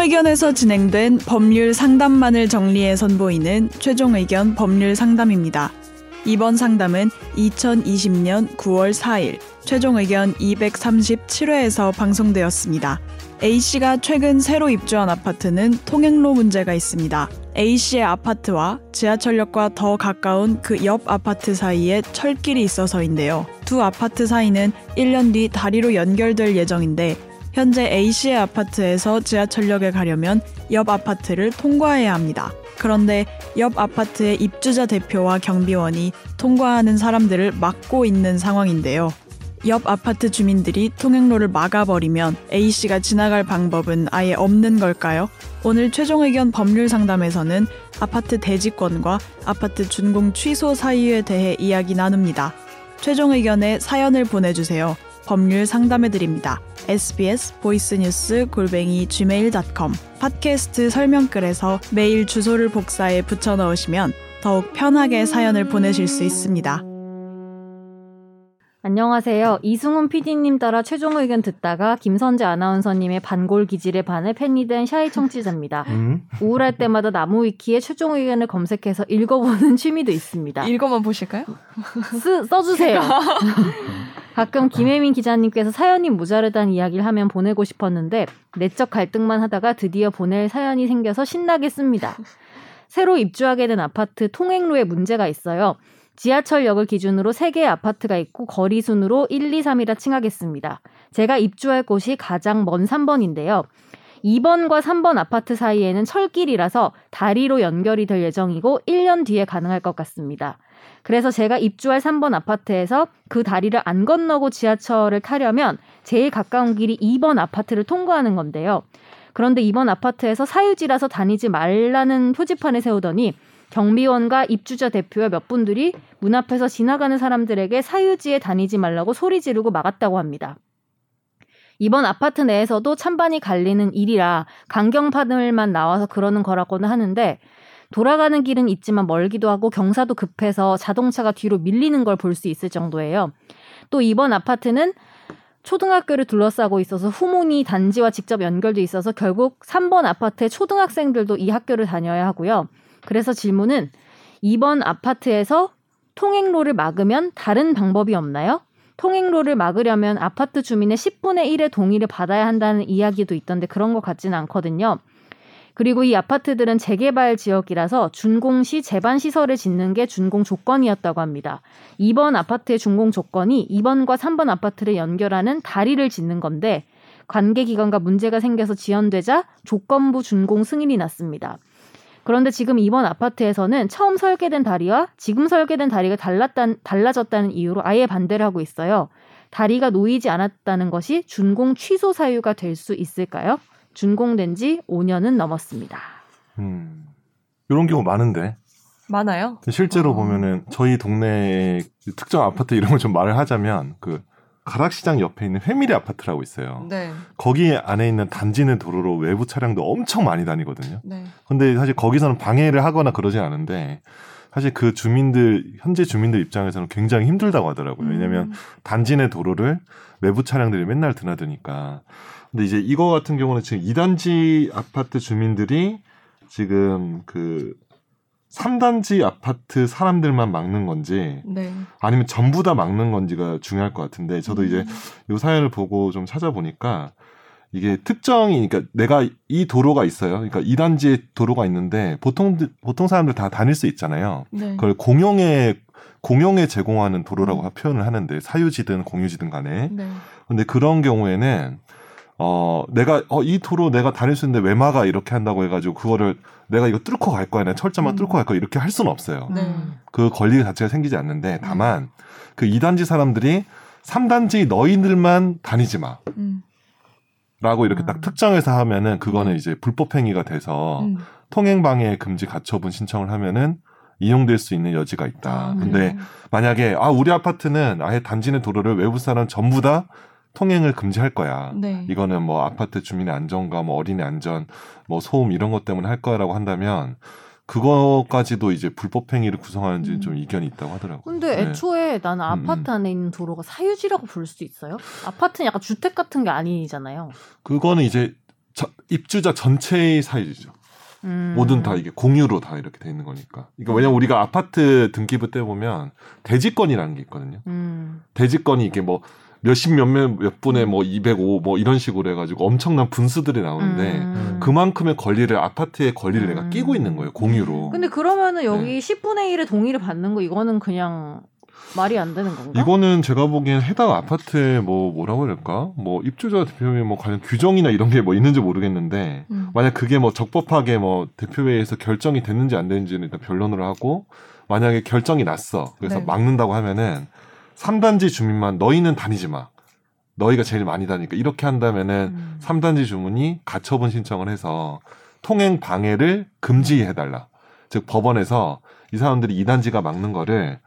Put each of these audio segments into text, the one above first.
의견에서 진행된 법률 상담만을 정리해 선보이는 최종 의견 법률 상담입니다. 이번 상담은 2020년 9월 4일 최종 의견 237회에서 방송되었습니다. A씨가 최근 새로 입주한 아파트는 통행로 문제가 있습니다. A씨의 아파트와 지하철역과 더 가까운 그 옆 아파트 사이에 철길이 있어서인데요. 두 아파트 사이는 1년 뒤 다리로 연결될 예정인데 현재 A씨의 아파트에서 지하철역에 가려면 옆 아파트를 통과해야 합니다. 그런데 옆 아파트의 입주자 대표와 경비원이 통과하는 사람들을 막고 있는 상황인데요. 옆 아파트 주민들이 통행로를 막아버리면 A씨가 지나갈 방법은 아예 없는 걸까요? 오늘 최종 의견 법률 상담에서는 아파트 대지권과 아파트 준공 취소 사유에 대해 이야기 나눕니다. 최종 의견에 사연을 보내주세요. 법률 상담해드립니다. Sbs 보이스뉴스 골뱅이 gmail.com 팟캐스트 설명글에서 메일 주소를 복사해 붙여 넣으시면 더욱 편하게 사연을 보내실 수 있습니다. 안녕하세요. 이승훈 PD님 따라 최종 의견 듣다가 김선재 아나운서님의 반골 기질에 반해 팬이 된 샤이 청취자입니다. 음? 우울할 때마다 나무 위키에 최종 의견을 검색해서 읽어보는 취미도 있습니다. 읽어만 보실까요? 쓰, 써주세요. 가끔 김혜민 기자님께서 사연이 모자르다는 이야기를 하면 보내고 싶었는데 내적 갈등만 하다가 드디어 보낼 사연이 생겨서 신나게 씁니다. 새로 입주하게 된 아파트 통행로에 문제가 있어요. 지하철역을 기준으로 3개의 아파트가 있고 거리 순으로 1, 2, 3이라 칭하겠습니다. 제가 입주할 곳이 가장 먼 3번인데요. 2번과 3번 아파트 사이에는 철길이라서 다리로 연결이 될 예정이고 1년 뒤에 가능할 것 같습니다. 그래서 제가 입주할 3번 아파트에서 그 다리를 안 건너고 지하철을 타려면 제일 가까운 길이 2번 아파트를 통과하는 건데요. 그런데 이번 아파트에서 사유지라서 다니지 말라는 표지판을 세우더니 경비원과 입주자 대표와 몇 분들이 문 앞에서 지나가는 사람들에게 사유지에 다니지 말라고 소리 지르고 막았다고 합니다. 이번 아파트 내에서도 찬반이 갈리는 일이라 강경판을만 나와서 그러는 거라고는 하는데 돌아가는 길은 있지만 멀기도 하고 경사도 급해서 자동차가 뒤로 밀리는 걸 볼 수 있을 정도예요. 또 이번 아파트는 초등학교를 둘러싸고 있어서 후문이 단지와 직접 연결돼 있어서 결국 3번 아파트의 초등학생들도 이 학교를 다녀야 하고요. 그래서 질문은 이번 아파트에서 통행로를 막으면 다른 방법이 없나요? 통행로를 막으려면 아파트 주민의 10분의 1의 동의를 받아야 한다는 이야기도 있던데 그런 것 같지는 않거든요. 그리고 이 아파트들은 재개발 지역이라서 준공시 재반 시설을 짓는 게 준공 조건이었다고 합니다. 2번 아파트의 준공 조건이 2번과 3번 아파트를 연결하는 다리를 짓는 건데 관계 기관과 문제가 생겨서 지연되자 조건부 준공 승인이 났습니다. 그런데 지금 이번 아파트에서는 처음 설계된 다리와 지금 설계된 다리가 달랐다, 달라졌다는 이유로 아예 반대를 하고 있어요. 다리가 놓이지 않았다는 것이 준공 취소 사유가 될 수 있을까요? 준공된 지 5년은 넘었습니다. 음, 이런 경우 많은데. 많아요? 실제로 어. 보면은 저희 동네 특정 아파트 이름을 좀 말을 하자면 그 가락시장 옆에 있는 회밀리 아파트라고 있어요. 네. 거기 안에 있는 단지는 도로로 외부 차량도 엄청 많이 다니거든요. 네. 근데 사실 거기서는 방해를 하거나 그러지 않은데 사실 그 주민들 현재 주민들 입장에서는 굉장히 힘들다고 하더라고요. 왜냐하면 음. 단지 내 도로를 외부 차량들이 맨날 드나드니까. 근데 이제 이거 같은 경우는 지금 2단지 아파트 주민들이 지금 그 3단지 아파트 사람들만 막는 건지 네. 아니면 전부 다 막는 건지가 중요할 것 같은데 저도 음. 이제 요 사연을 보고 좀 찾아보니까 이게 특정이 그러니까 내가 이 도로가 있어요. 그러니까 2단지에 도로가 있는데 보통 보통 사람들 다 다닐 수 있잖아요. 네. 그걸 공용에 공용에 제공하는 도로라고 음. 표현을 하는데 사유지든 공유지든 간에. 네. 근데 그런 경우에는 어, 내가, 어, 이 도로 내가 다닐 수 있는데 왜 막아? 이렇게 한다고 해가지고, 그거를 내가 이거 뚫고 갈 거야. 내 철자만 음. 뚫고 갈 거야. 이렇게 할 수는 없어요. 네. 그 권리 자체가 생기지 않는데, 다만, 그 2단지 사람들이 3단지 너희들만 다니지 마. 음. 라고 이렇게 딱 음. 특정해서 하면은, 그거는 음. 이제 불법행위가 돼서, 음. 통행방해 금지 가처분 신청을 하면은, 이용될 수 있는 여지가 있다. 아, 근데 만약에 아 우리 아파트는 아예 단지 내 도로를 외부 사람 전부 다 통행을 금지할 거야. 네. 이거는 뭐 아파트 주민의 안전과 뭐 어린이 안전, 뭐 소음 이런 것 때문에 할 거라고 한다면 그거까지도 이제 불법 행위를 구성하는지 음. 좀 이견이 있다고 하더라고요. 근데 네. 애초에 나는 음, 아파트 음. 안에 있는 도로가 사유지라고 볼 수 있어요? 아파트는 약간 주택 같은 게 아니잖아요. 그거는 이제 저, 입주자 전체의 사유지죠. 음. 모든 다 이게 공유로 다 이렇게 돼 있는 거니까. 그러니까 왜냐면 우리가 아파트 등기부 때 보면 대지권이라는 게 있거든요. 음. 대지권이 이게 뭐 몇십 몇몇 몇 분의 뭐205 뭐 이런 식으로 해가지고 엄청난 분수들이 나오는데 음. 그만큼의 권리를 아파트의 권리를 음. 내가 끼고 있는 거예요 공유로. 근데 그러면은 여기 네. 10분의 1의 동의를 받는 거 이거는 그냥 말이 안 되는 건가? 이거는 제가 보기엔 해당 아파트에 뭐 뭐라고 될까? 뭐 입주자 대표회의 뭐 관련 규정이나 이런 게 뭐 있는지 모르겠는데 음. 만약 그게 뭐 적법하게 뭐 대표회의에서 결정이 됐는지 안 됐는지는 일단 변론을 하고 만약에 결정이 났어. 그래서 네. 막는다고 하면은 3단지 주민만 너희는 다니지 마. 너희가 제일 많이 다니까 이렇게 한다면은 음. 3단지 주민이 가처분 신청을 해서 통행 방해를 금지해 달라. 즉 법원에서 이 사람들이 2단지가 막는 거를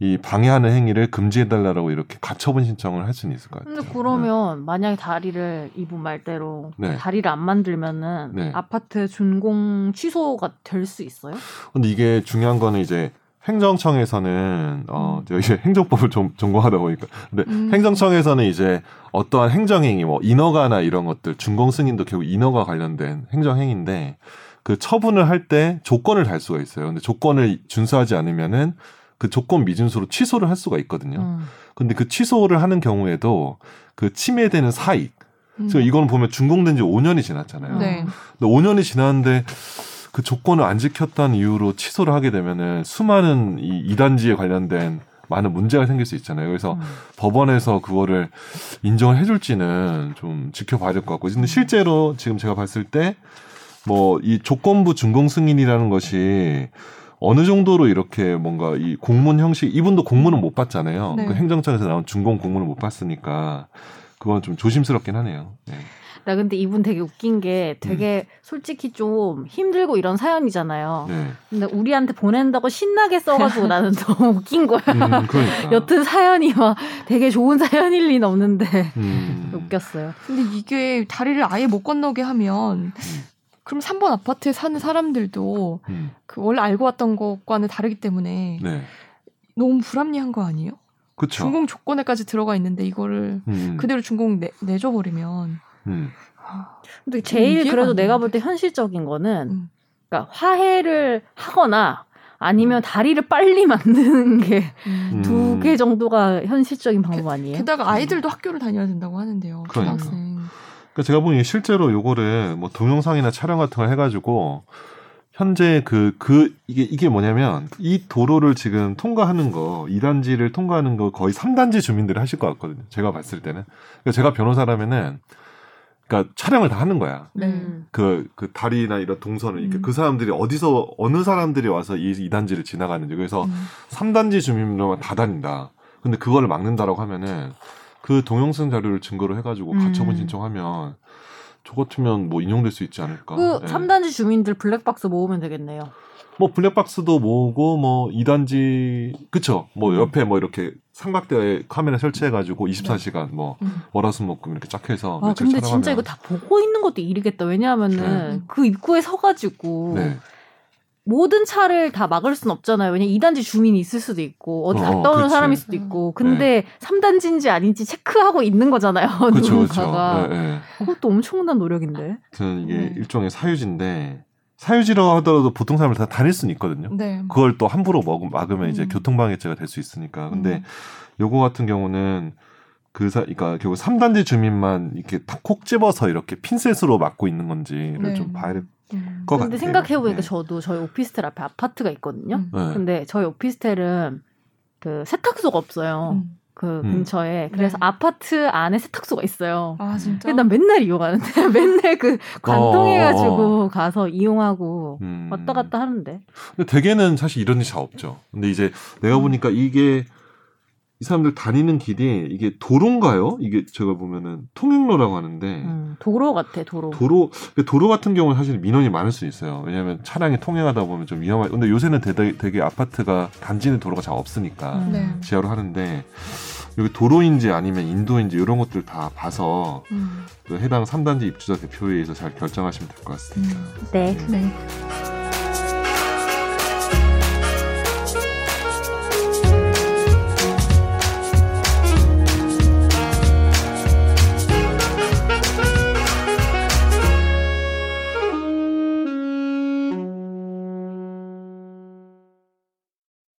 이 방해하는 행위를 금지해 달라고 이렇게 가처분 신청을 할 수는 있을 것 같아요. 근데 그러면 네. 만약에 다리를 이분 말대로 네. 다리를 안 만들면은 네. 아파트 준공 취소가 될 수 있어요? 근데 이게 중요한 거는 이제 행정청에서는 어 제가 음. 이제 행정법을 좀 전공하다 보니까 근데 음. 행정청에서는 이제 어떠한 행정행위 뭐 인허가나 이런 것들 준공 승인도 결국 인허가 관련된 행정행위인데 그 처분을 할 때 조건을 달 수가 있어요. 근데 조건을 준수하지 않으면은 그 조건 미준수로 취소를 할 수가 있거든요. 음. 근데 그 취소를 하는 경우에도 그 침해되는 사익. 음. 지금 이거는 보면 준공된 지 5년이 지났잖아요. 네. 근데 5년이 지났는데 그 조건을 안 지켰다는 이유로 취소를 하게 되면은 수많은 이 이단지에 관련된 많은 문제가 생길 수 있잖아요. 그래서 음. 법원에서 그거를 인정을 해줄지는 좀 지켜봐야 될 것 같고. 근데 실제로 지금 제가 봤을 때 뭐 이 조건부 준공 승인이라는 것이 어느 정도로 이렇게 뭔가 이 공문 형식 이분도 공문은 못 받잖아요. 네. 그 행정청에서 나온 준공 공문을 못 받으니까 그건 좀 조심스럽긴 하네요. 네. 나 근데 이분 되게 웃긴 게 되게 음. 솔직히 좀 힘들고 이런 사연이잖아요. 네. 근데 우리한테 보낸다고 신나게 써가지고 나는 너무 웃긴 거야. 음, 그러니까. 여튼 사연이 막 되게 좋은 사연일 리는 없는데 음. 웃겼어요. 근데 이게 다리를 아예 못 건너게 하면 음. 그럼 3번 아파트에 사는 사람들도 음. 그 원래 알고 왔던 것과는 다르기 때문에 네. 너무 불합리한 거 아니에요? 그쵸. 준공 조건에까지 들어가 있는데 이거를 음. 그대로 준공 내, 내줘 버리면. 음. 근데 제일 그래도 내가 볼 때 현실적인 거는 음. 그러니까 화해를 하거나 아니면 음. 다리를 빨리 만드는 게 두개 음. 정도가 현실적인 방법 아니에요? 게, 다가 아이들도 학교를 다녀야 된다고 하는데요. 그러니까. 그러니까 제가 보기엔 실제로 요거를 뭐 동영상이나 촬영 같은 걸 해가지고 현재 그, 그, 이게, 이게 뭐냐면, 이 도로를 지금 통과하는 거, 2단지를 통과하는 거 거의 3단지 주민들이 하실 것 같거든요. 제가 봤을 때는. 그러니까 제가 변호사라면은, 그러니까 촬영을 다 하는 거야. 네. 그, 그 다리나 이런 동선을, 음. 그 사람들이 어디서, 어느 사람들이 와서 이 2단지를 지나가는지. 그래서 음. 3단지 주민들만 다 다닌다. 근데 그거를 막는다라고 하면은, 그 동영상 자료를 증거로 해가지고 가처분 음. 신청하면 저 같으면 뭐 인용될 수 있지 않을까. 그 네. 3단지 주민들 블랙박스 모으면 되겠네요. 뭐 블랙박스도 모으고 뭐 2단지 그쵸 뭐 음. 옆에 뭐 이렇게 삼각대에 카메라 설치해가지고 24시간 뭐 음. 월화수목금 이렇게 쫙 해서 아 근데 진짜 이거 다 보고 있는 것도 일이겠다 왜냐하면은 네. 그 입구에 서가지고 네. 모든 차를 다 막을 순 없잖아요. 왜냐 2단지 주민이 있을 수도 있고 어디 갔다 어, 오는 사람일 수도 있고. 근데 네. 3단지인지 아닌지 체크하고 있는 거잖아요. 그쵸, 누군가가. 그쵸. 네, 네. 그것도 엄청난 노력인데. 저는 이게 네. 일종의 사유지인데 사유지라고 하더라도 보통 사람을 다 다닐 수는 있거든요. 네. 그걸 또 함부로 먹, 막으면 음. 이제 교통방해죄가 될 수 있으니까. 근데 음. 요거 같은 경우는 그 사, 그러니까 결국 3단지 주민만 이렇게 탁콕 집어서 이렇게 핀셋으로 막고 있는 건지를 네. 좀 봐야 될 음. 것 근데 생각해보니까 네. 저도 저희 오피스텔 앞에 아파트가 있거든요. 음. 네. 근데 저희 오피스텔은 그 세탁소가 없어요. 음. 그 음. 근처에 그래서 네. 아파트 안에 세탁소가 있어요. 아 진짜? 근데 난 맨날 이용하는데 맨날 그 관통해가지고 어. 가서 이용하고 음. 왔다 갔다 하는데. 근데 대개는 사실 이런 일이 잘 없죠. 근데 이제 내가 음. 보니까 이게 이 사람들 다니는 길이 이게 도로인가요? 이게 제가 보면은 통행로라고 하는데 음, 도로 같아 도로. 도로 도로 같은 경우는 사실 민원이 많을 수 있어요. 왜냐하면 차량이 통행하다 보면 좀 위험할. 근데 요새는 되게, 되게 아파트가 단지는 도로가 잘 없으니까 음. 네. 지하로 하는데 여기 도로인지 아니면 인도인지 이런 것들 다 봐서 음. 그 해당 3단지 입주자 대표회의에서 잘 결정하시면 될 것 같습니다. 음. 네. 네.